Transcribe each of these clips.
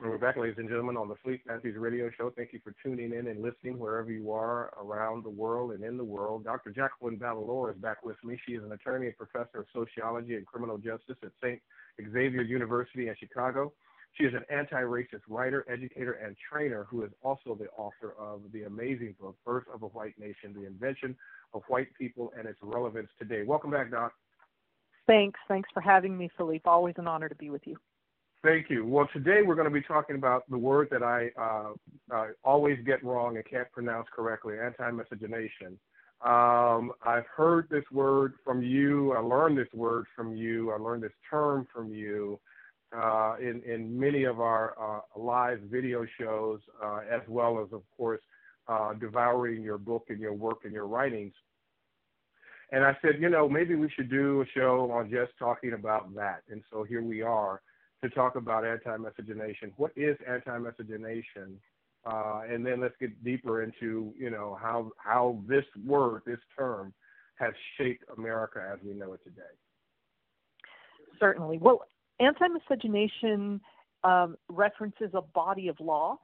We're back, ladies and gentlemen, on the Philippe Matthews Radio Show. Thank you for tuning in and listening wherever you are around the world and in the world. Dr. Jacqueline Battalora is back with me. She is an attorney and professor of sociology and criminal justice at St. Xavier University in Chicago. She is an anti-racist writer, educator, and trainer who is also the author of the amazing book, Birth of a White Nation, The Invention of White People and Its Relevance Today. Welcome back, Doc. Thanks. Thanks for having me, Philippe. Always an honor to be with you. Thank you. Well, today we're going to be talking about the word that I uh, uh, always get wrong and can't pronounce correctly anti-miscegenation. Um, I've heard this word from you. I learned this word from you. I learned this term from you uh, in, in many of our uh, live video shows, uh, as well as, of course, uh, devouring your book and your work and your writings. And I said, you know, maybe we should do a show on just talking about that. And so here we are to talk about anti-miscegenation. What is anti-miscegenation? Uh, and then let's get deeper into you know how how this word, this term, has shaped America as we know it today. Certainly. Well, anti-miscegenation um, references a body of law,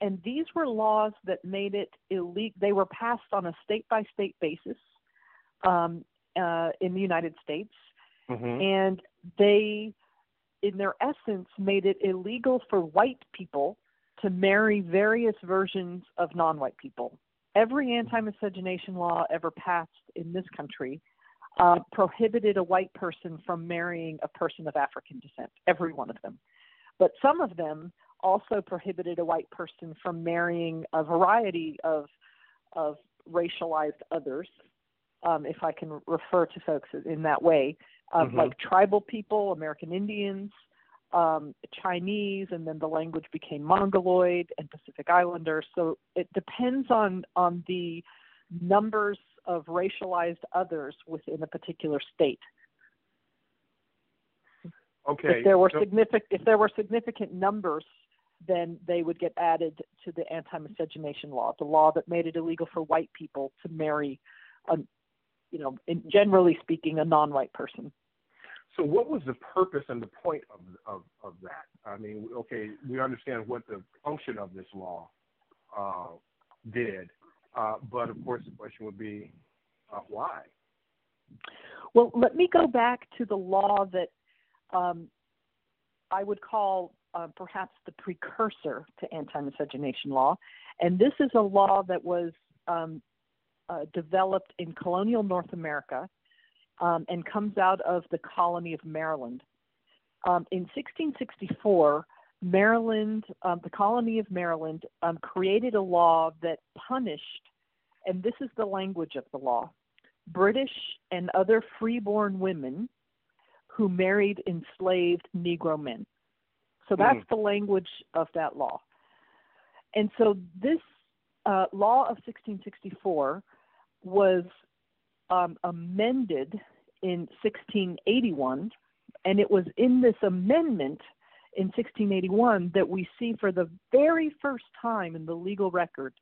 and these were laws that made it illegal. They were passed on a state-by-state basis um, uh, in the United States, mm-hmm. and they in their essence, made it illegal for white people to marry various versions of non white people. Every anti miscegenation law ever passed in this country uh, prohibited a white person from marrying a person of African descent, every one of them. But some of them also prohibited a white person from marrying a variety of, of racialized others, um, if I can refer to folks in that way, uh, Mhm. like tribal people, American Indians, um, Chinese, and then the language became Mongoloid and Pacific Islander. So it depends on on the numbers of racialized others within a particular state. Okay. If there were so- significant if there were significant numbers, then they would get added to the anti-miscegenation law, the law that made it illegal for white people to marry, a, you know, in, generally speaking, a non-white person. So, what was the purpose and the point of, of, of that? I mean, okay, we understand what the function of this law uh, did, uh, but of course, the question would be uh, why? Well, let me go back to the law that um, I would call uh, perhaps the precursor to anti-miscegenation law, and this is a law that was um, uh, developed in colonial North America um, and comes out of the colony of Maryland. Um, in 1664, Maryland, um, the colony of Maryland, um, created a law that punished, and this is the language of the law British and other freeborn women who married enslaved Negro men. So that's Mm. the language of that law. And so this uh, law of 1664 was um, amended in 1681, and it was in this amendment in 1681 that we see for the very first time in the legal record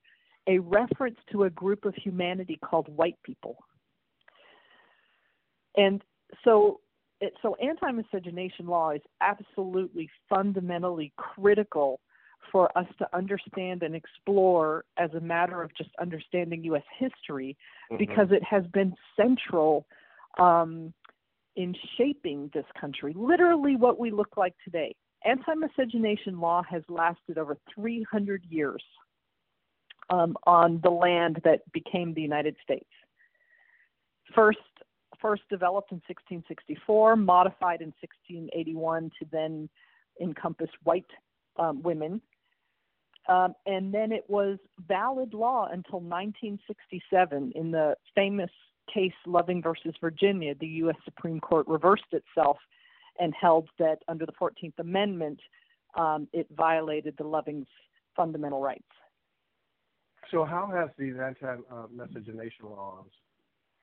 a reference to a group of humanity called white people. And so so anti-miscegenation law is absolutely fundamentally critical for us to understand and explore as a matter of just understanding U.S. history because it has been central um, in shaping this country. Literally, what we look like today. Anti miscegenation law has lasted over 300 years um, on the land that became the United States. First, first developed in 1664, modified in 1681 to then encompass white um, women. Um, and then it was valid law until 1967 in the famous case Loving versus Virginia. The U.S. Supreme Court reversed itself and held that under the 14th Amendment, um, it violated the Loving's fundamental rights. So, how has these anti-miscegenation laws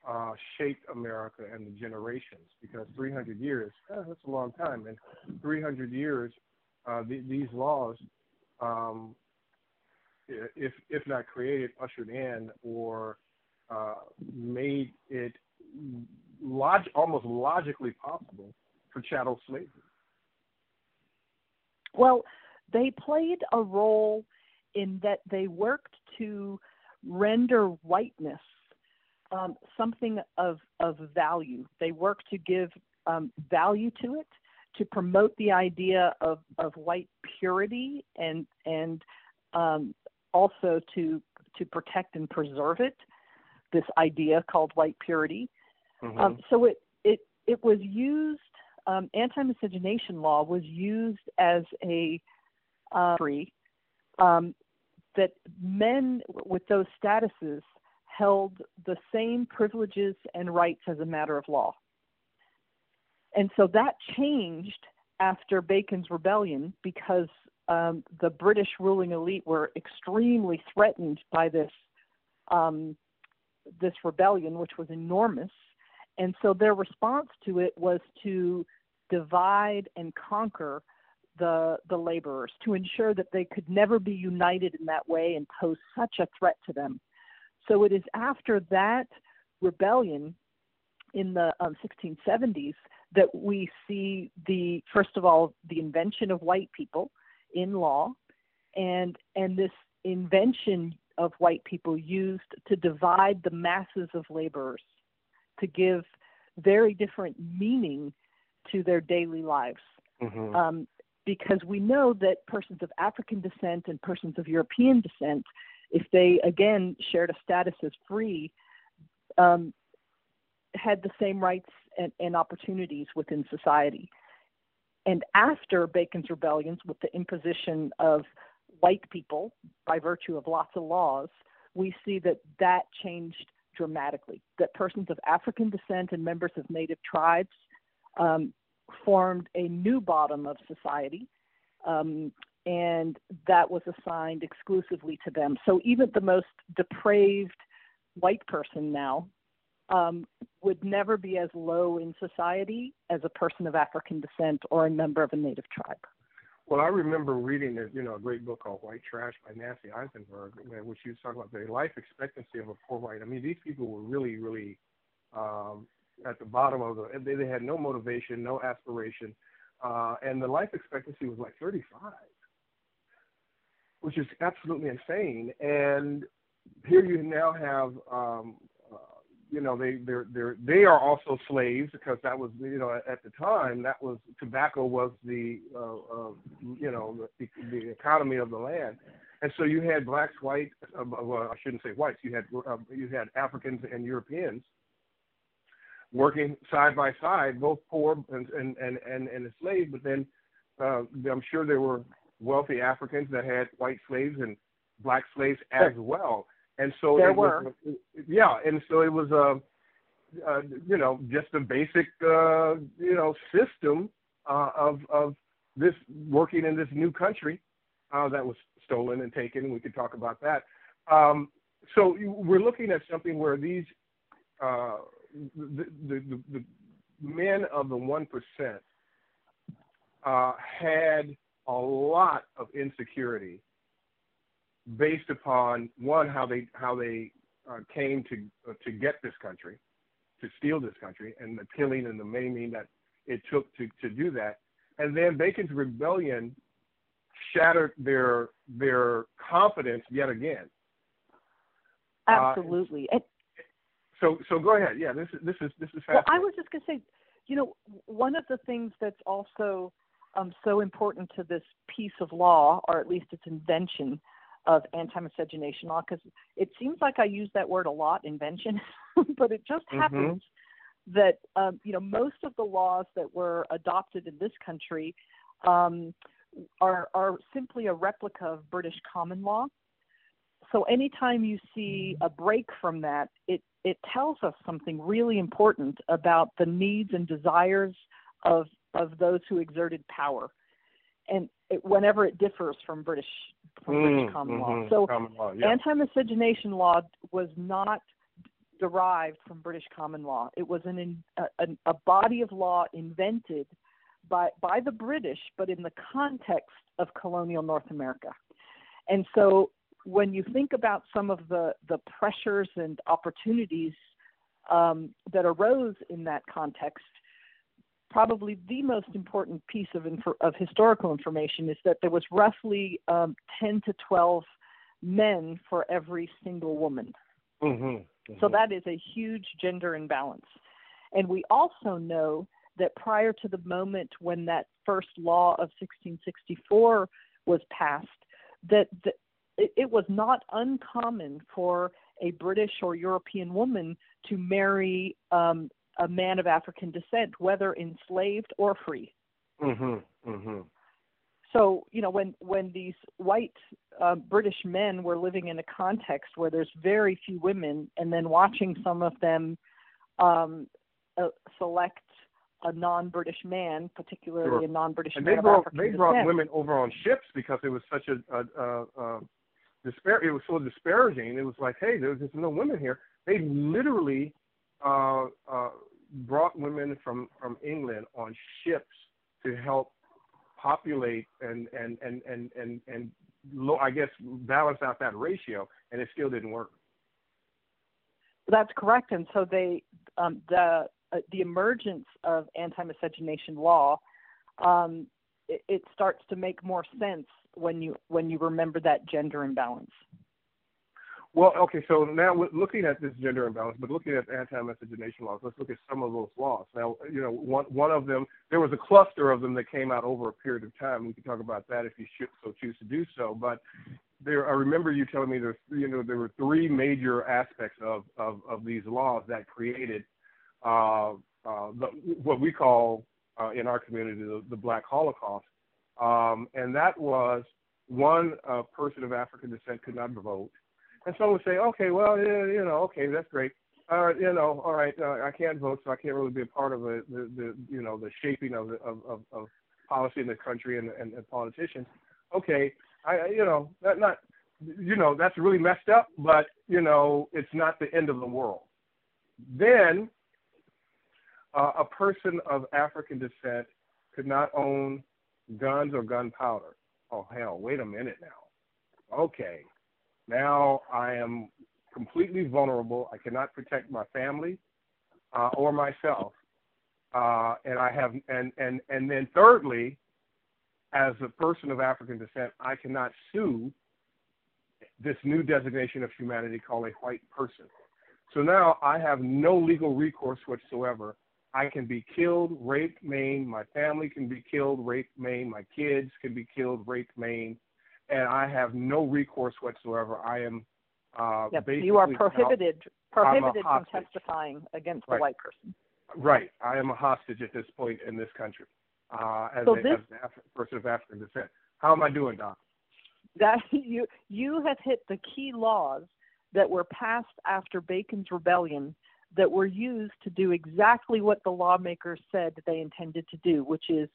uh, shaped America and the generations? Because 300 years, eh, that's a long time. And 300 years, uh, the, these laws, um, if, if not created, ushered in, or uh, made it log- almost logically possible for chattel slavery? Well, they played a role in that they worked to render whiteness um, something of, of value. They worked to give um, value to it, to promote the idea of, of white purity, and and um, also to to protect and preserve it. This idea called white purity. Mm-hmm. Um, so it it it was used. Um, anti-miscegenation law was used as a uh, free um, that men with those statuses held the same privileges and rights as a matter of law. And so that changed after Bacon's Rebellion because um, the British ruling elite were extremely threatened by this um, this rebellion, which was enormous. And so their response to it was to divide and conquer the the laborers to ensure that they could never be united in that way and pose such a threat to them. So it is after that rebellion in the um, 1670s that we see the first of all the invention of white people in law and and this invention of white people used to divide the masses of laborers to give very different meaning to their daily lives mm-hmm. um, because we know that persons of African descent and persons of European descent, if they again shared a status as free, um, had the same rights and, and opportunities within society. And after Bacon's rebellions, with the imposition of white people by virtue of lots of laws, we see that that changed dramatically. That persons of African descent and members of native tribes um, formed a new bottom of society, um, and that was assigned exclusively to them. So even the most depraved white person now um, would never be as low in society as a person of African descent or a member of a native tribe. Well, I remember reading a, you know, a great book called White Trash by Nancy Isenberg, which she was talking about the life expectancy of a poor white. I mean, these people were really, really um, at the bottom of the. They, they had no motivation, no aspiration, uh, and the life expectancy was like 35, which is absolutely insane. And here you now have, um, you know, they they're they're they are also slaves because that was you know at the time that was tobacco was the uh, uh, you know the, the economy of the land. And so you had blacks, whites. Uh, well, I shouldn't say whites. You had uh, you had Africans and Europeans working side by side, both poor and and and, and, and enslaved. But then uh, I'm sure there were wealthy Africans that had white slaves and black slaves as well. And so there it were, was, yeah, and so it was a, uh, uh, you know, just a basic, uh, you know, system uh, of of this working in this new country uh, that was stolen and taken. We could talk about that. Um, so we're looking at something where these uh, the, the, the, men of the one percent uh, had a lot of insecurity based upon one how they how they uh, came to uh, to get this country, to steal this country, and the killing and the maiming that it took to to do that, and then Bacon's rebellion shattered their their confidence yet again. Absolutely. Uh, so so go ahead. Yeah, this is this is this is Well, I was just going to say, you know, one of the things that's also um, so important to this piece of law, or at least its invention of anti-miscegenation law, because it seems like I use that word a lot, invention, but it just mm-hmm. happens that um, you know most of the laws that were adopted in this country um, are are simply a replica of British common law. So anytime you see a break from that, it it tells us something really important about the needs and desires of of those who exerted power, and it, whenever it differs from British British common law. mhm, So law, yeah. anti-miscegenation law was not derived from British common law. It was an, in, a, an, a body of law invented by by the British, but in the context of colonial North America. And so, when you think about some of the the pressures and opportunities um, that arose in that context, probably the most important piece of infor- of historical information is that there was roughly um, 10 to 12 men for every single woman. Mhm, So mhm. that is a huge gender imbalance. And we also know that prior to the moment when that first law of 1664 was passed, that the, it, it was not uncommon for a British or European woman to marry um, a man of African descent, whether enslaved or free. Mm-hmm, mm-hmm. So you know when when these white uh, British men were living in a context where there's very few women, and then watching some of them um, uh, select a non-British man, particularly Sure. a non-British And man they of brought they brought descent. women over on ships because it was such a, a, a, a dispar- It was so disparaging. It was like, hey, there's just no women here. They literally uh, uh, brought women from from England on ships to help populate and and and and and and low, I guess balance out that ratio, and it still didn't work. That's correct, and so they um, the uh, the emergence of anti-miscegenation law um, it, it starts to make more sense when you when you remember that gender imbalance. Well, okay, so now looking at this gender imbalance, but looking at anti-miscegenation laws, let's look at some of those laws. Now, you know, one one of them, there was a cluster of them that came out over a period of time. We can talk about that if you should so choose to do so. But there, I remember you telling me there's, you know, there were three major aspects of of, of these laws that created uh, uh, the, what we call uh, in our community the, the Black Holocaust, um, and that was one uh, person of African descent could not vote. And some would say, okay, well, yeah, you know, okay, that's great. All right, you know, all right, uh, I can't vote, so I can't really be a part of the, the, the you know, the shaping of, the, of, of, of policy in the country and, and, and politicians. Okay, I, you know, that not, you know, that's really messed up, but you know, it's not the end of the world. Then, uh, a person of African descent could not own guns or gunpowder. Oh hell, wait a minute now. Okay, now I am completely vulnerable. I cannot protect my family uh, or myself, uh, and I have and and and then thirdly, as a person of African descent, I cannot sue this new designation of humanity called a white person. So now I have no legal recourse whatsoever. I can be killed, raped, maimed. My family can be killed, raped, maimed. My kids can be killed, raped, maimed and I have no recourse whatsoever. I am uh, Yep. basically You are prohibited prohibited from testifying against Right. the white person. right. I am a hostage at this point in this country uh, as, So a, this- as an Af- person of African descent. How am I doing, Doc? That you you have hit the key laws that were passed after Bacon's rebellion that were used to do exactly what the lawmakers said that they intended to do, which is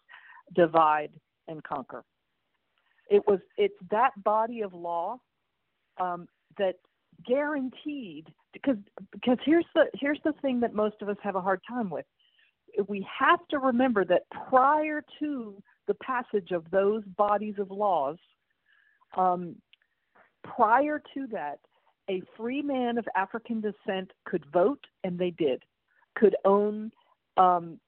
divide and conquer. It was it's that body of law um, that guaranteed because because here's the here's the thing that most of us have a hard time with. We have to remember that prior to the passage of those bodies of laws, um, prior to that, a free man of African descent could vote, and they did, could own um,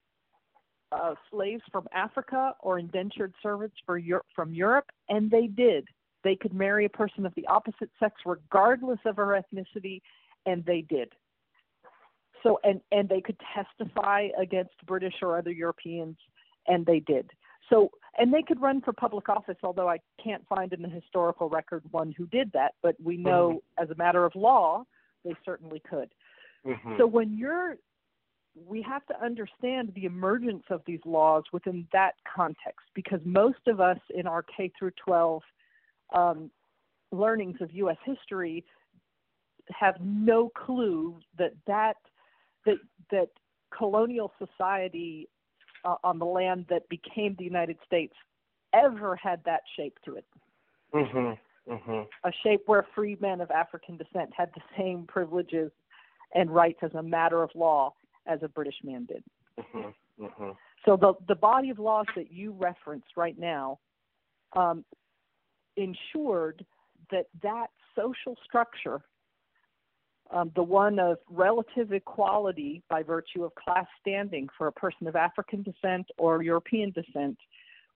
uh, slaves from Africa or indentured servants for Europe, from Europe, and they did. They could marry a person of the opposite sex regardless of her ethnicity, and they did. So, and and they could testify against British or other Europeans, and they did. So, and they could run for public office, although I can't find in the historical record one who did that. But we know, as a matter of law, they certainly could. Mhm. So when you're, we have to understand the emergence of these laws within that context because most of us in our K through 12 um, learnings of U.S. history have no clue that that that that colonial society uh, on the land that became the United States ever had that shape to it. Mm-hmm. Mm-hmm. A shape where free men of African descent had the same privileges and rights as a matter of law as a British man did. Mm-hmm. Mm-hmm. So the the body of laws that you referenced right now um, ensured that that social structure, um, the one of relative equality by virtue of class standing for a person of African descent or European descent,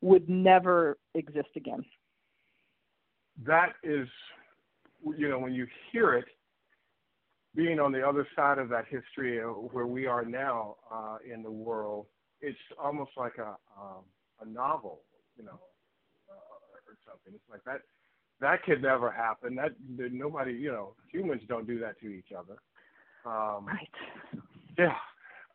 would never exist again. That is, you know, when you hear it, being on the other side of that history, where we are now uh, in the world, it's almost like a um, a novel, you know, uh, or something. It's like that that could never happen. That, that nobody, you know, humans don't do that to each other. Um, right. Yeah.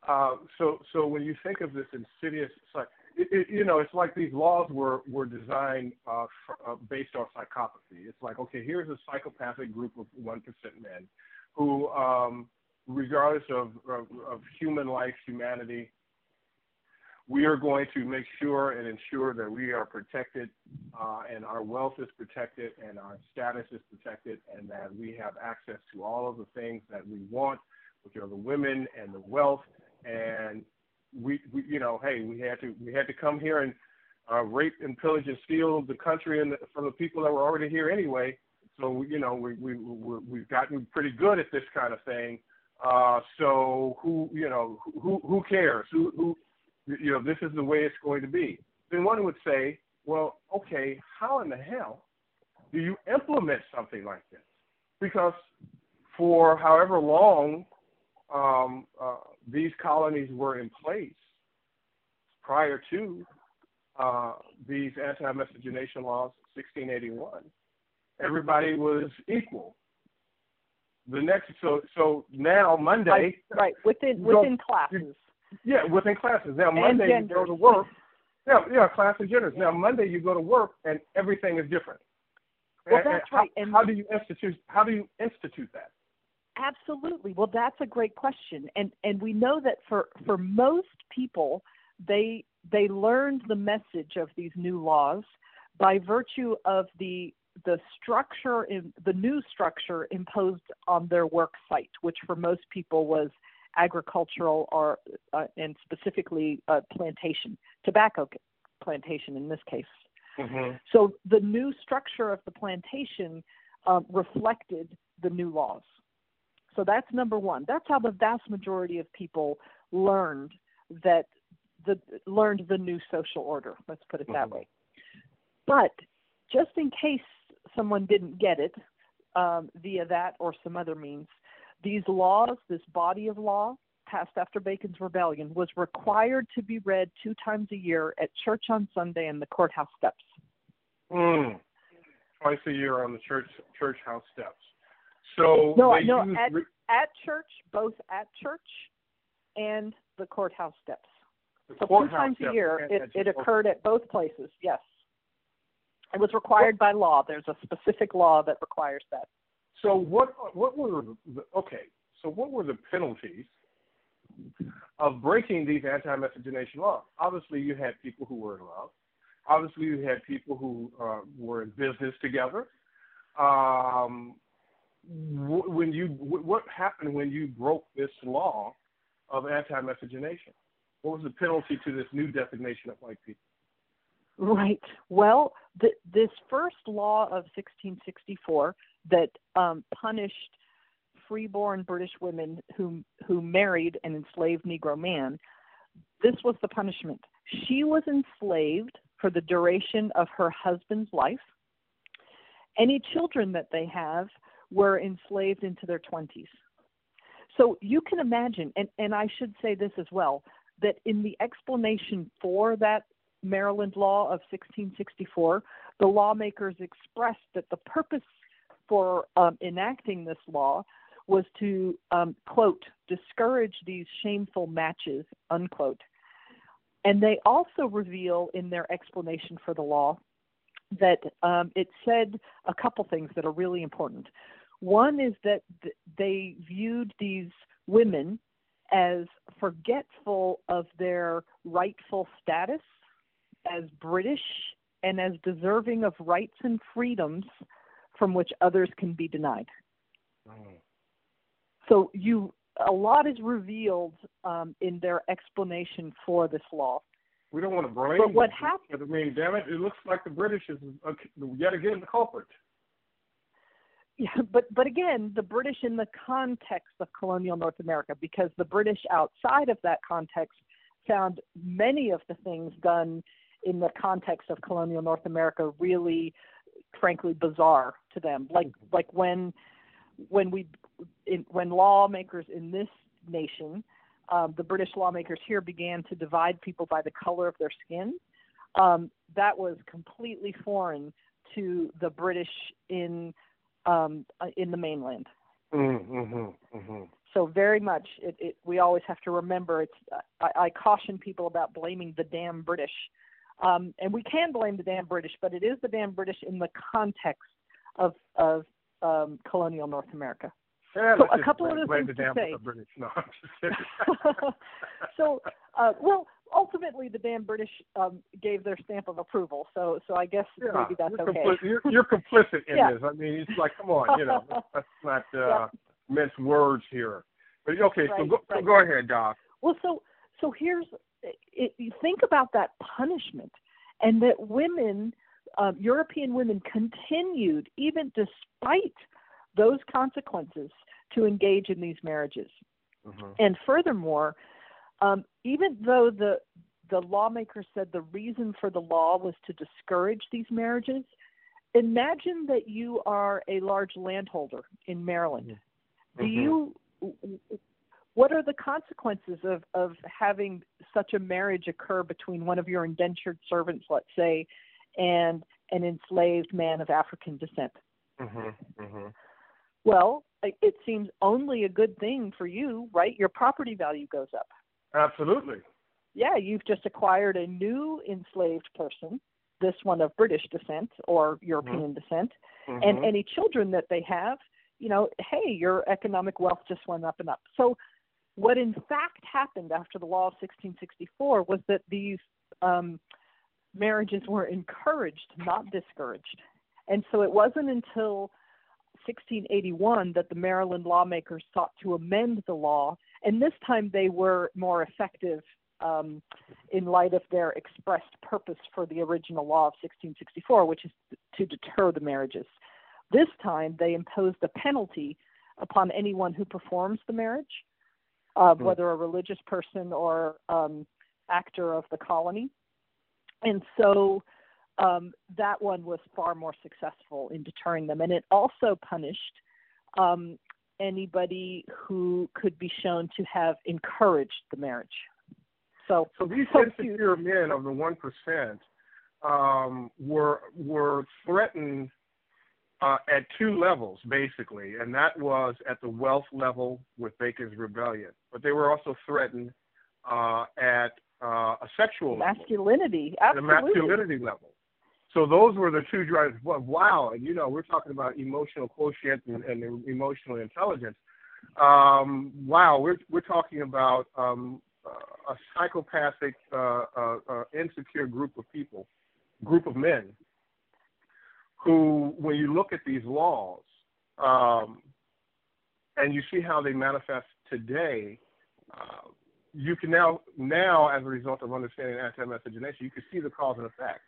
Uh, so so when you think of this insidious, like it, it, you know, it's like these laws were were designed uh, for, uh, based on psychopathy. It's like okay, here's a psychopathic group of one percent men who, um, regardless of, of, of human life, humanity, we are going to make sure and ensure that we are protected uh, and our wealth is protected and our status is protected and that we have access to all of the things that we want, which are the women and the wealth. And we, we you know, hey, we had to we had to come here and uh, rape and pillage and steal the country and the, from the people that were already here anyway. So you know we we we've gotten pretty good at this kind of thing. Uh, so who you know who who cares? Who who you know this is the way it's going to be. Then one would say, well, okay, how in the hell do you implement something like this? Because for however long um, uh, these colonies were in place prior to uh, these anti-miscegenation laws, 1681, everybody was equal. The next, so so now Monday, right, right. within within classes. Yeah, within classes. Now Monday you go to work. Yeah, yeah, class and genders. Now Monday you go to work and everything is different. Well, that's and right. And how do you institute? How do you institute that? Absolutely. Well, that's a great question, and and we know that for for most people, they they learned the message of these new laws by virtue of the the structure in the new structure imposed on their work site, which for most people was agricultural or uh, and specifically uh, plantation, tobacco plantation in this case. Mm-hmm. So the new structure of the plantation uh, reflected the new laws. So that's number one. That's how the vast majority of people learned that the learned the new social order. Let's put it that Mhm. way. But just in case someone didn't get it um, via that or some other means, these laws, this body of law passed after Bacon's Rebellion, was required to be read two times a year at church on Sunday and the courthouse steps. Mm. Twice a year on the church church house steps. So No, no, use at- At church, both at church and the courthouse steps. the So two courthouse times a year, it, it occurred at both places. Yes, it was required by law. There's a specific law that requires that. So what what were the okay? So what were the penalties of breaking these anti-miscegenation laws? Obviously, you had people who were in love. Obviously, you had people who uh, were in business together. Um, when you what happened when you broke this law of anti-miscegenation? What was the penalty to this new designation of white people? Right. Well, the, this first law of 1664 that um, punished freeborn British women who who married an enslaved Negro man, this was the punishment. She was enslaved for the duration of her husband's life. Any children that they have were enslaved into their 20s. So you can imagine, and, and I should say this as well, that in the explanation for that Maryland law of 1664, the lawmakers expressed that the purpose for um, enacting this law was to, um, quote, discourage these shameful matches, unquote. And they also reveal in their explanation for the law that um, it said a couple things that are really important. One is that th- they viewed these women as forgetful of their rightful status as British and as deserving of rights and freedoms from which others can be denied. Mm. So you a lot is revealed um, in their explanation for this law. We don't want to blame. But what happened? I mean, damn it! It looks like the British is uh, yet again the culprit. Yeah, but but again, the British in the context of colonial North America, because the British outside of that context found many of the things done in the context of colonial North America really, frankly, bizarre to them. Like like when when we in, when lawmakers in this nation, um, the British lawmakers here began to divide people by the color of their skin. Um, that was completely foreign to the British in um, uh, in the mainland. Mm-hmm, mm-hmm. So very much, it, it, we always have to remember. It's I, I caution people about blaming the damn British, um, and we can blame the damn British, but it is the damn British in the context of of um, colonial North America. Yeah, so a couple of things to say. British. No, so, uh, well, ultimately, the damn British um, gave their stamp of approval. So, so I guess yeah, maybe that's you're okay. Compli- you're, you're, complicit in yeah. this. I mean, it's like, come on, you know, that's not uh, mince words here. But okay, right, so go, right. so go ahead, Doc. Well, so so here's it, you think about that punishment, and that women um, European women continued, even despite those consequences, to engage in these marriages. Mm-hmm. And furthermore, um, even though the the lawmakers said the reason for the law was to discourage these marriages, imagine that you are a large landholder in Maryland. Mm-hmm. Do you what are the consequences of, of having such a marriage occur between one of your indentured servants, let's say, and an enslaved man of African descent. Mm-hmm, mm-hmm. Well, it seems only a good thing for you, right? Your property value goes up. Absolutely. Yeah, you've just acquired a new enslaved person, this one of British descent or European mm-hmm. descent, mm-hmm. and any children that they have, you know, hey, your economic wealth just went up and up. So, what in fact happened after the law of 1664 was that these um, marriages were encouraged, not discouraged. And so it wasn't until 1681 that the Maryland lawmakers sought to amend the law, and this time they were more effective um, in light of their expressed purpose for the original law of 1664, which is to deter the marriages. This time they imposed a penalty upon anyone who performs the marriage, uh, mm. whether a religious person or um, actor of the colony and so um, that one was far more successful in deterring them. And it also punished um, anybody who could be shown to have encouraged the marriage. So, so these so insecure men of the one percent um, were were threatened uh, at two levels, basically, and that was at the wealth level with Bacon's Rebellion, but they were also threatened uh, at uh, a sexual masculinity, level, absolutely. the masculinity level. So those were the two drivers. Wow, and you know we're talking about emotional quotient and, and emotional intelligence. Um, wow, we're we're talking about um, a psychopathic, uh, uh, uh, insecure group of people, group of men, who, when you look at these laws, um, and you see how they manifest today, uh, you can now now as a result of understanding anti-miscegenation, you can see the cause and effect.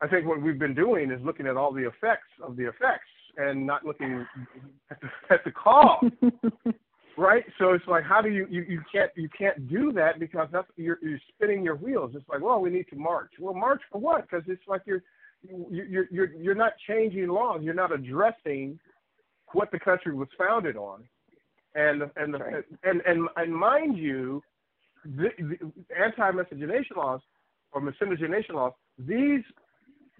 I think what we've been doing is looking at all the effects of the effects and not looking at the, at the cause. right? So it's like, how do you, you you can't you can't do that because that's you're you're spinning your wheels. It's like, well, we need to march. Well, march for what? Because it's like you're you're you're you're not changing laws. You're not addressing what the country was founded on and and the, right. and, and and mind you, the, the anti-miscegenation laws or miscegenation laws, these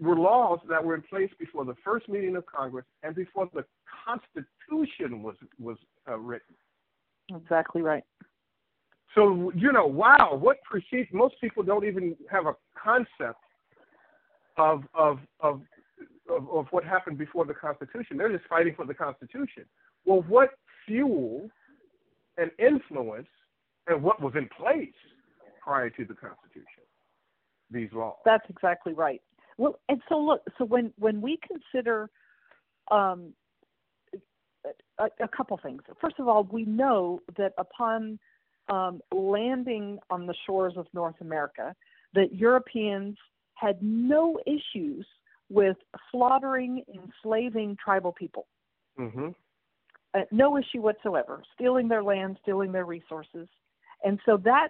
were laws that were in place before the first meeting of Congress and before the Constitution was was uh, written. Exactly right. So you know, wow, what precedes? Most people don't even have a concept of of of of, of what happened before the Constitution. They're just fighting for the Constitution. Well, what fueled and influence and what was in place prior to the Constitution, these laws. That's exactly right. Well, and so look, so when when we consider um, a, a couple things. First of all, we know that upon um, landing on the shores of North America, that Europeans had no issues with slaughtering, enslaving tribal people. Mm-hmm. Uh, no issue whatsoever, stealing their land, stealing their resources. And so that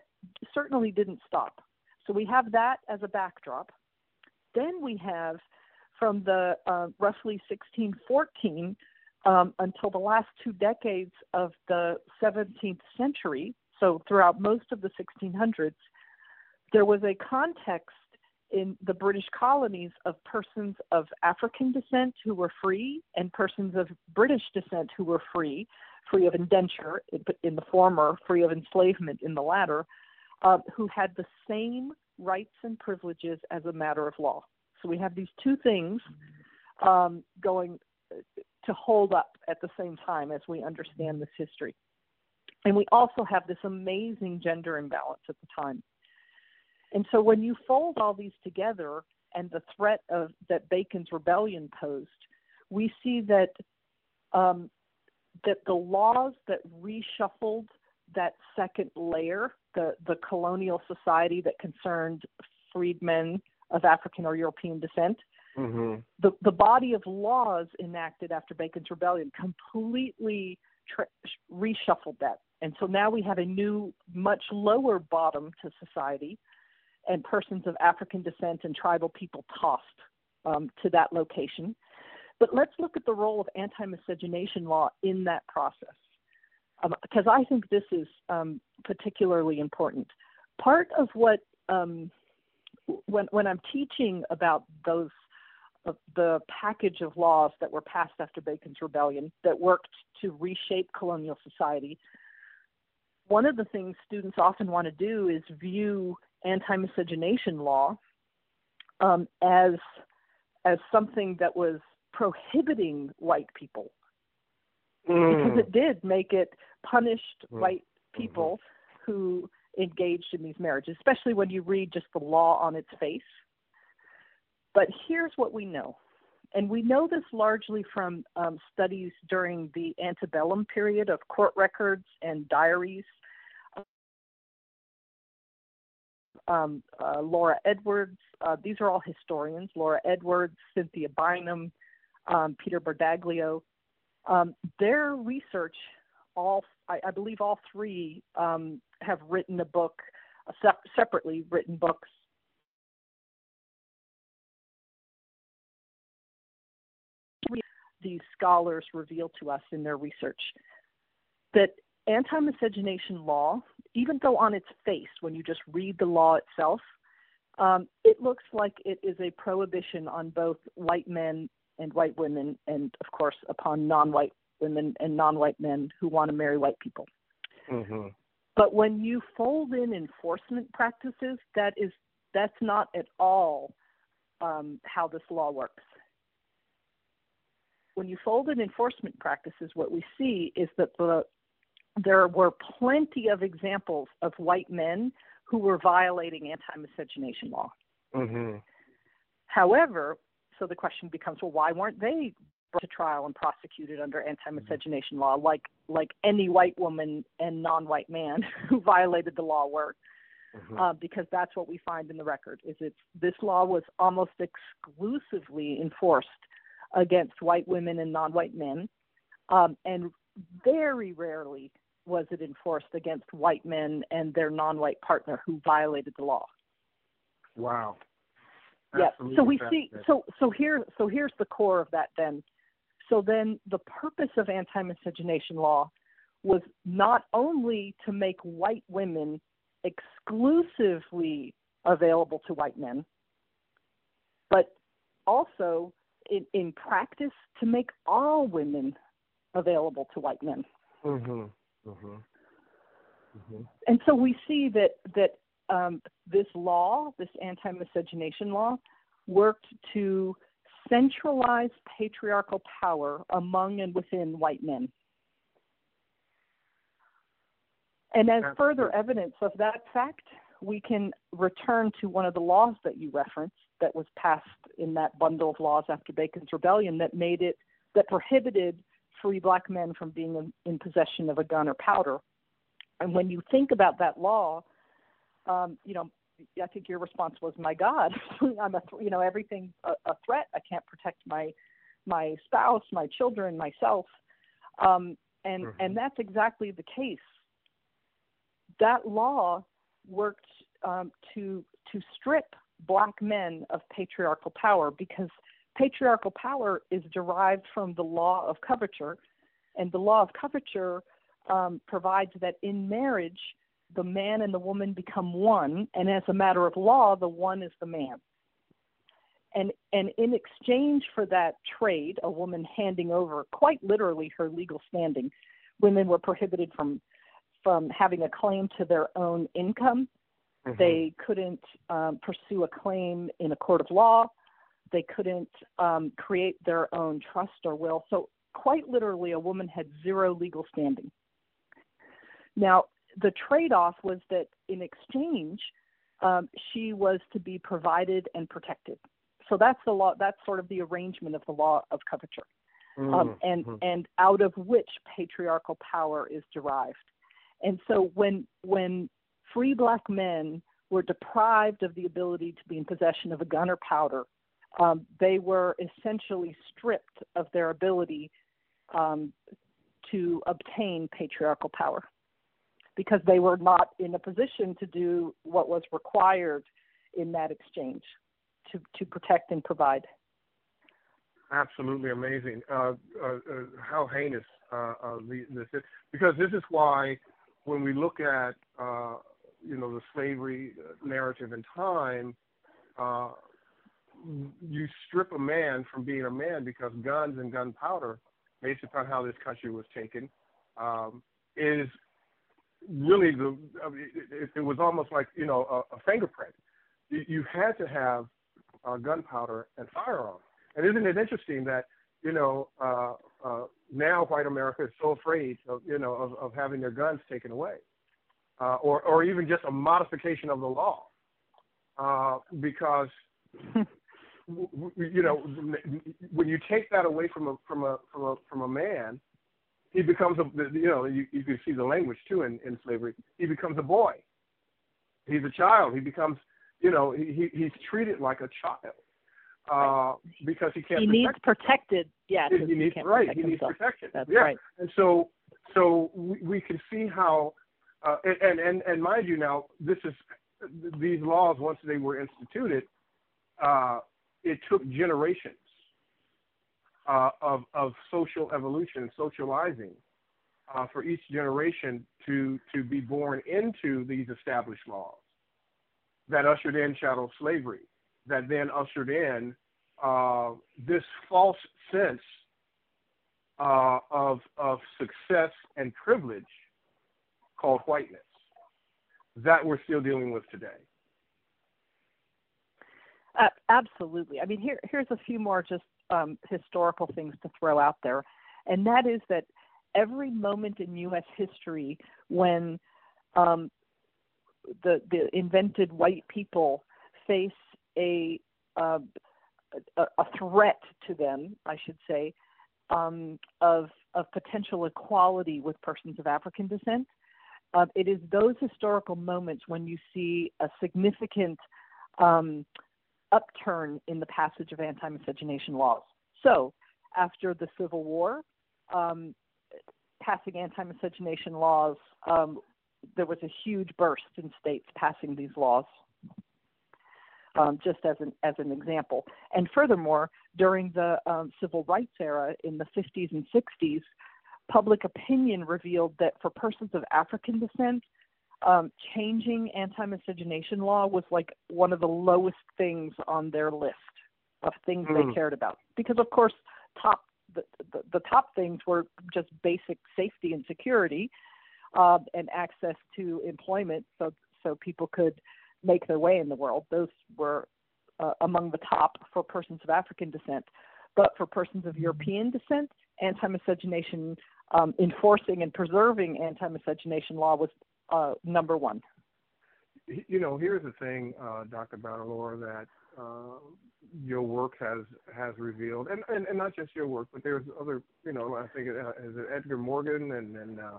certainly didn't stop. So we have that as a backdrop. Then we have from the uh, roughly 1614 um, until the last two decades of the 17th century, so throughout most of the 1600s, there was a context in the British colonies of persons of African descent who were free and persons of British descent who were free, free of indenture in the former, free of enslavement in the latter, uh, who had the same rights and privileges as a matter of law. So we have these two things um, going to hold up at the same time as we understand this history. And we also have this amazing gender imbalance at the time. And so when you fold all these together and the threat of that Bacon's rebellion posed, we see that um, that the laws that reshuffled that second layer, the, the colonial society that concerned freedmen of African or European descent, mm-hmm. the, the body of laws enacted after Bacon's rebellion completely tra- reshuffled that. And so now we have a new, much lower bottom to society and persons of African descent and tribal people tossed um, to that location. But let's look at the role of anti miscegenation law in that process, because um, I think this is um, particularly important. Part of what, um, when, when I'm teaching about those, uh, the package of laws that were passed after Bacon's Rebellion that worked to reshape colonial society, one of the things students often want to do is view anti-miscegenation law um, as as something that was prohibiting white people mm. because it did make it punished mm. white people mm-hmm. who engaged in these marriages, especially when you read just the law on its face. But here's what we know. And we know this largely from um, studies during the antebellum period of court records and diaries um, uh, Laura Edwards. Uh, these are all historians Laura Edwards, Cynthia Bynum, um, Peter Bardaglio. Um, their research, all I, I believe all three um, have written a book, uh, se- separately written books. These scholars reveal to us in their research that anti miscegenation law even though on its face, when you just read the law itself, um, it looks like it is a prohibition on both white men and white women, and of course upon non-white women and non-white men who want to marry white people. Mm-hmm. But when you fold in enforcement practices, that is that's not at all um, how this law works. When you fold in enforcement practices, what we see is that the there were plenty of examples of white men who were violating anti miscegenation law. Mm-hmm. However, so the question becomes well, why weren't they brought to trial and prosecuted under anti miscegenation law like, like any white woman and non white man who violated the law were? Mm-hmm. Uh, because that's what we find in the record is it's this law was almost exclusively enforced against white women and non-white men um, and very rarely was it enforced against white men and their non-white partner who violated the law. Wow. Yeah. So we see. So so here so here's the core of that. Then, so then the purpose of anti-miscegenation law was not only to make white women exclusively available to white men, but also in, in practice to make all women available to white men. Mm-hmm. Mm-hmm. Mm-hmm. And so we see that that um, this law, this anti-miscegenation law, worked to centralize patriarchal power among and within white men. And as further evidence of that fact, we can return to one of the laws that you referenced that was passed in that bundle of laws after Bacon's Rebellion that made it that prohibited free black men from being in, in possession of a gun or powder. And when you think about that law, um, you know, I think your response was, "My God, I'm a you know everything a, a threat. I can't protect my my spouse, my children, myself." Um, and mm-hmm. and that's exactly the case. That law worked um, to to strip black men of patriarchal power because patriarchal power is derived from the law of coverture, and the law of coverture um, provides that in marriage the man and the woman become one, and as a matter of law, the one is the man. And and in exchange for that trade, a woman handing over quite literally her legal standing, women were prohibited from from having a claim to their own income. Mm-hmm. They couldn't um, pursue a claim in a court of law. They couldn't um, create their own trust or will. So, quite literally, a woman had zero legal standing. Now, the trade off was that in exchange, um, she was to be provided and protected. So that's the law. That's sort of the arrangement of the law of coverture, mm-hmm. um, and mm-hmm. and out of which patriarchal power is derived. And so when when free black men were deprived of the ability to be in possession of a gun or powder, um, they were essentially stripped of their ability um, to obtain patriarchal power because they were not in a position to do what was required in that exchange to, to protect and provide. Absolutely amazing. Uh, uh, uh, how heinous uh, uh, this is. Because this is why when we look at uh, you know the slavery narrative in time, you strip a man from being a man because guns and gunpowder, based upon how this country was taken, um, is really the I mean, it, it, was almost like you know a, a fingerprint. You, you had to have uh, gunpowder and firearms. And isn't it interesting that you know uh, uh, now white America is so afraid of you know of, of having their guns taken away, uh, or or even just a modification of the law, uh, because you know when you take that away from a from a from a from a man he becomes a you know you, you can see the language too in, in slavery. He becomes a boy. He's a child. He becomes you know he, he's treated like a child uh, because he can't. He protect needs protected. Yeah, he, he needs right. He needs protection. That's yeah. right. And so so we, we can see how uh, and and and mind you now this is these laws once they were instituted, uh, it took generations uh, of, of social evolution, and socializing uh, for each generation to, to be born into these established laws that ushered in chattel slavery, that then ushered in uh, this false sense uh, of, of success and privilege called whiteness that we're still dealing with today. Uh, absolutely. I mean, here here's a few more just um, historical things to throw out there, and that is that every moment in U.S. history when um, the the invented white people face a uh, a, threat to them, I should say, um, of of potential equality with persons of African descent. Uh, it is those historical moments when you see a significant um, upturn in the passage of anti miscegenation laws. So, after the Civil War, um, passing anti miscegenation laws, um, there was a huge burst in states passing these laws. Um, just as an as an example, and furthermore, during the um, civil rights era in the 50s and 60s, public opinion revealed that for persons of African descent, um, changing anti-miscegenation law was like one of the lowest things on their list of things mm. they hmm. cared about. Because of course, top the, the, the top things were just basic safety and security, uh, and access to employment, so so people could make their way in the world. Those were uh, among the top for persons of African descent. But for persons of European descent, anti-miscegenation um, enforcing and preserving anti-miscegenation law was uh, number one. You know, here's the thing, uh, Dr. Battalora, that uh, your work has has revealed, and, and and not just your work, but there's other, you know, I think uh, is it Edgar Morgan and and uh,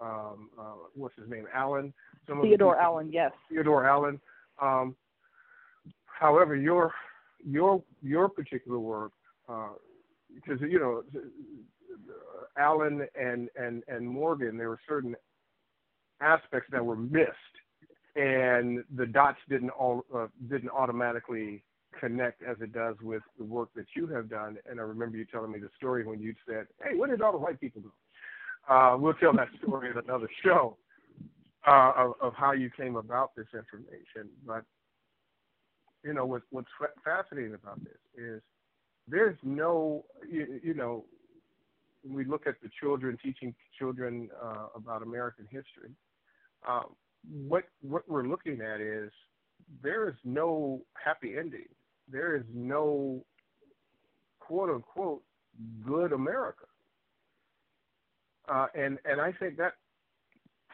um, uh, what's his name, Allen, some Theodore Allen, yes, Theodore Allen. Um, however, your your your particular work, because uh, you know, Allen and and and Morgan, there were certain aspects that were missed, and the dots didn't all uh, didn't automatically connect as it does with the work that you have done. And I remember you telling me the story when you said, "Hey, where did all the white people go?" Uh, we'll tell that story in another show uh, of, of how you came about this information. But you know, what, what's fascinating about this is there's no, you, you know, we look at the children teaching children uh, about American history. Um, what what we're looking at is there is no happy ending. There is no quote unquote good America. Uh, and and I think that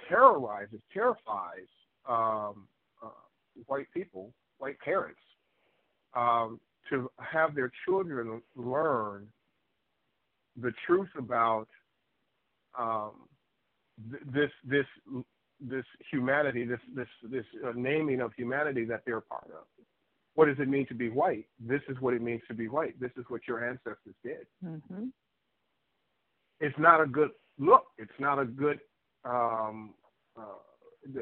terrorizes, terrifies um, uh, white people, white parents, um, to have their children learn the truth about um, th- this this this humanity, this this this uh, naming of humanity that they're part of. What does it mean to be white? This is what it means to be white. This is what your ancestors did. Mm-hmm. It's not a good look. It's not a good. Um, uh,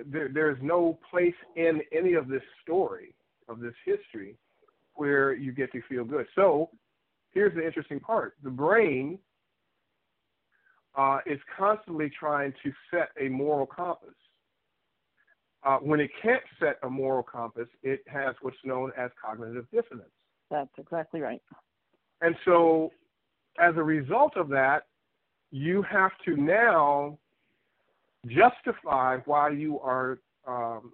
there, there's no place in any of this story of this history where you get to feel good. So here's the interesting part: the brain uh, is constantly trying to set a moral compass. Uh, when it can't set a moral compass, it has what's known as cognitive dissonance. That's exactly right. And so, as a result of that, you have to now justify why you are um,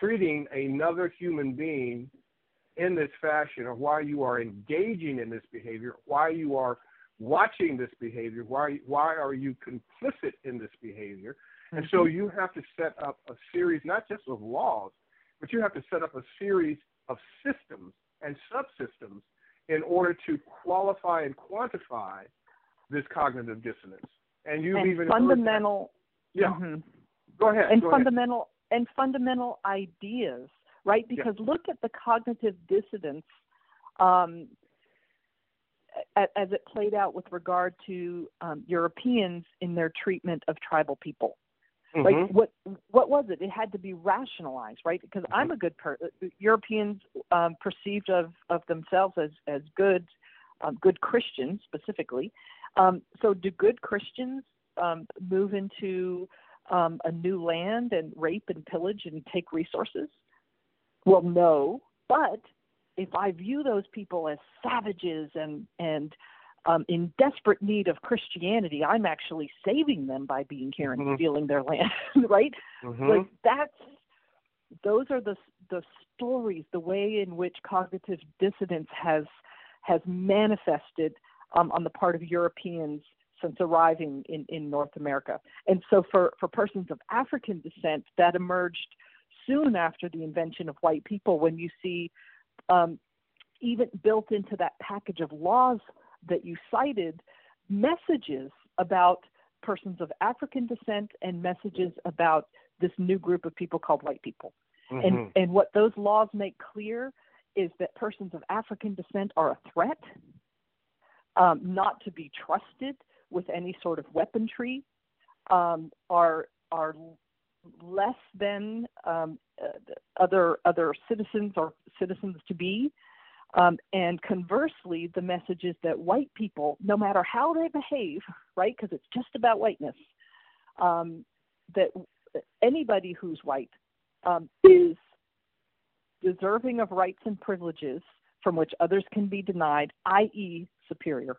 treating another human being in this fashion, or why you are engaging in this behavior, why you are watching this behavior, why why are you complicit in this behavior. And so you have to set up a series not just of laws, but you have to set up a series of systems and subsystems in order to qualify and quantify this cognitive dissonance. And you've and even fundamental. Yeah. Mm-hmm. Go ahead. And go fundamental ahead. and fundamental ideas, right? Because yeah. look at the cognitive dissonance. Um, as it played out with regard to um, Europeans in their treatment of tribal people. Mm-hmm. Like what what was it? It had to be rationalized, right? Because mm-hmm. I'm a good person. Europeans um, perceived of of themselves as as good, um, good Christians specifically, um, so, do good Christians um, move into um, a new land and rape and pillage and take resources? Well, no. But if I view those people as savages and and um, in desperate need of Christianity, I'm actually saving them by being here and mm-hmm. stealing their land, right? Mm-hmm. Like that's those are the the stories, the way in which cognitive dissonance has has manifested um, on the part of Europeans since arriving in, in North America. And so for, for persons of African descent, that emerged soon after the invention of white people when you see um, even built into that package of laws that you cited messages about persons of African descent and messages about this new group of people called white people. Mm-hmm. And and what those laws make clear is that persons of African descent are a threat um, not to be trusted with any sort of weaponry, um, are are less than um, uh, other other citizens or citizens to be. Um, and conversely, the message is that white people, no matter how they behave, right, because it's just about whiteness, um, that anybody who's white um, is deserving of rights and privileges from which others can be denied, i.e., superior.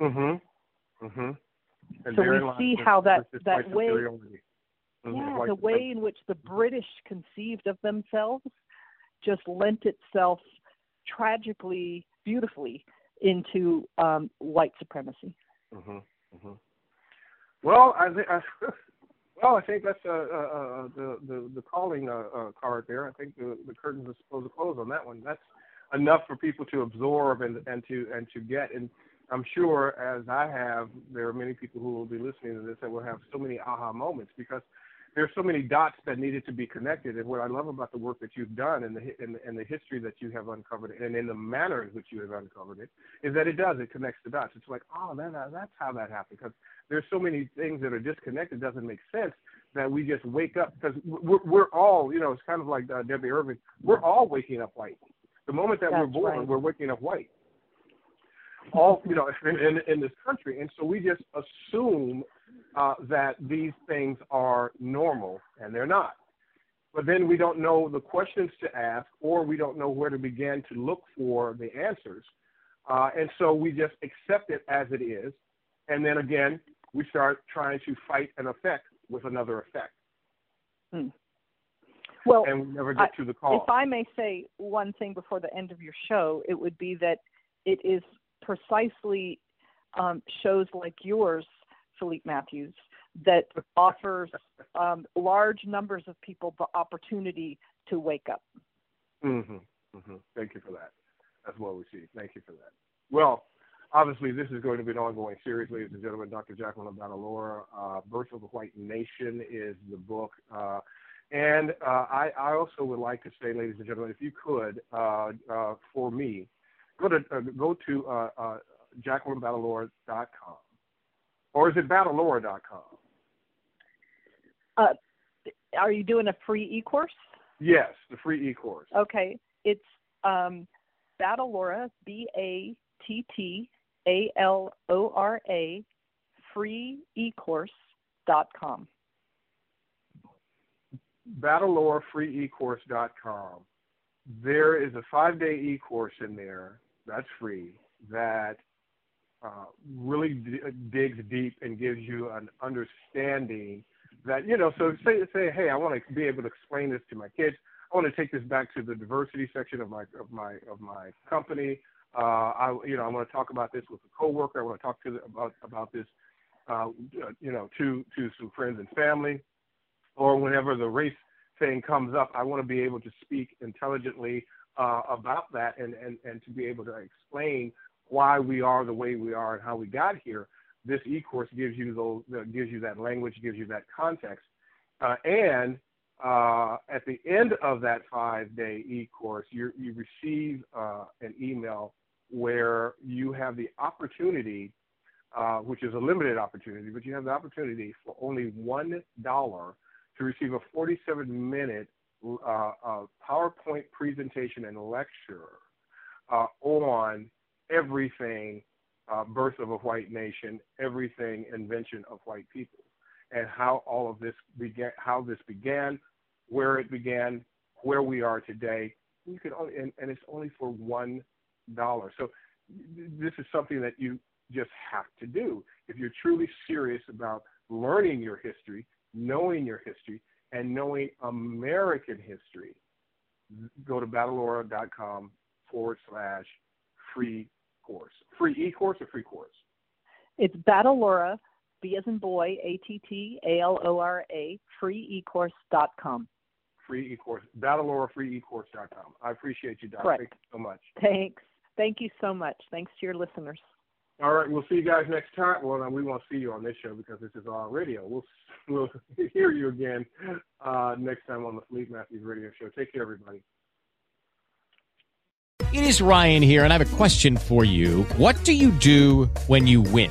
Mm-hmm. Mm-hmm. So we see how that that way. Mm-hmm. Yeah, the way in which the British conceived of themselves just lent itself tragically, beautifully into um, white supremacy. Mhm. Mhm. Well, I think Well, I think that's uh, uh, uh, the, the the calling uh, uh, card there. I think the, the curtains are supposed to close on that one. That's enough for people to absorb and and to and to get. And I'm sure, as I have, there are many people who will be listening to this that will have so many aha moments because there's so many dots that needed to be connected. And what I love about the work that you've done and the and, and the history that you have uncovered and in the manner in which you have uncovered it is that it does it connects the dots. It's like oh that, that's how that happened because there's so many things that are disconnected doesn't make sense that we just wake up because we're, we're all you know it's kind of like uh, Debbie Irving we're all waking up white. The moment that That's we're born, right. we're waking up white. All you know in, in, in this country, and so we just assume uh, that these things are normal, and they're not. But then we don't know the questions to ask, or we don't know where to begin to look for the answers. Uh, and so we just accept it as it is. And then again, we start trying to fight an effect with another effect. Hmm. Well, and we never get I- to the cause. If I may say one thing before the end of your show, it would be that it is precisely um, shows like yours, Philippe Matthews, that offers um, large numbers of people the opportunity to wake up. Mm-hmm. Mm-hmm. Thank you for that. That's what we see. Thank you for that. Well, obviously, this is going to be an ongoing series, ladies and gentlemen. Dr. Jacqueline Battalora, uh, Birth of the White Nation is the book. Uh, and uh, I, I also would like to say, ladies and gentlemen, if you could, uh, uh, for me, go to uh, go to uh, uh, JacquelineBattalora.com. Or is it Battalora.com? Uh, are you doing a free e-course? Yes, the free e-course. Okay, it's um, Battalora, B A T T A L O R A, free e-course dot com. There is a five-day e-course in there that's free that uh, really d- digs deep and gives you an understanding that you know. So say say, hey, I want to be able to explain this to my kids. I want to take this back to the diversity section of my of my of my company. Uh, I you know I want to talk about this with a coworker. I want to talk to the, about about this uh, you know to to some friends and family or whenever the race thing comes up, I want to be able to speak intelligently uh, about that and, and, and to be able to explain why we are the way we are and how we got here. This e-course gives you those, gives you that language, gives you that context, uh, and uh, at the end of that five-day e-course, you you receive uh, an email where you have the opportunity, uh, which is a limited opportunity, but you have the opportunity for only one dollar to receive a 47 minute uh, uh, PowerPoint presentation and lecture uh, on everything uh, birth of a white nation, everything invention of white people, and how all of this began, how this began, where it began, where we are today. You can only, and, and it's only for one dollar. So this is something that you just have to do if you're truly serious about learning your history knowing your history and knowing American history, go to battalora.com forward slash free course. Free e course or free course? It's Battalora, B as in boy, A T T A L O R A, free ecourse dot com. Free e course. BattaloraFreeEcourse.com. I appreciate you, Doc. Correct. Thank you so much. Thanks. Thank you so much. Thanks to your listeners. All right, we'll see you guys next time. Well, we won't see you on this show because this is all radio. We'll we'll hear you again uh, next time on the Philippe Matthews Radio Show. Take care, everybody. It is Ryan here, and I have a question for you. What do you do when you win?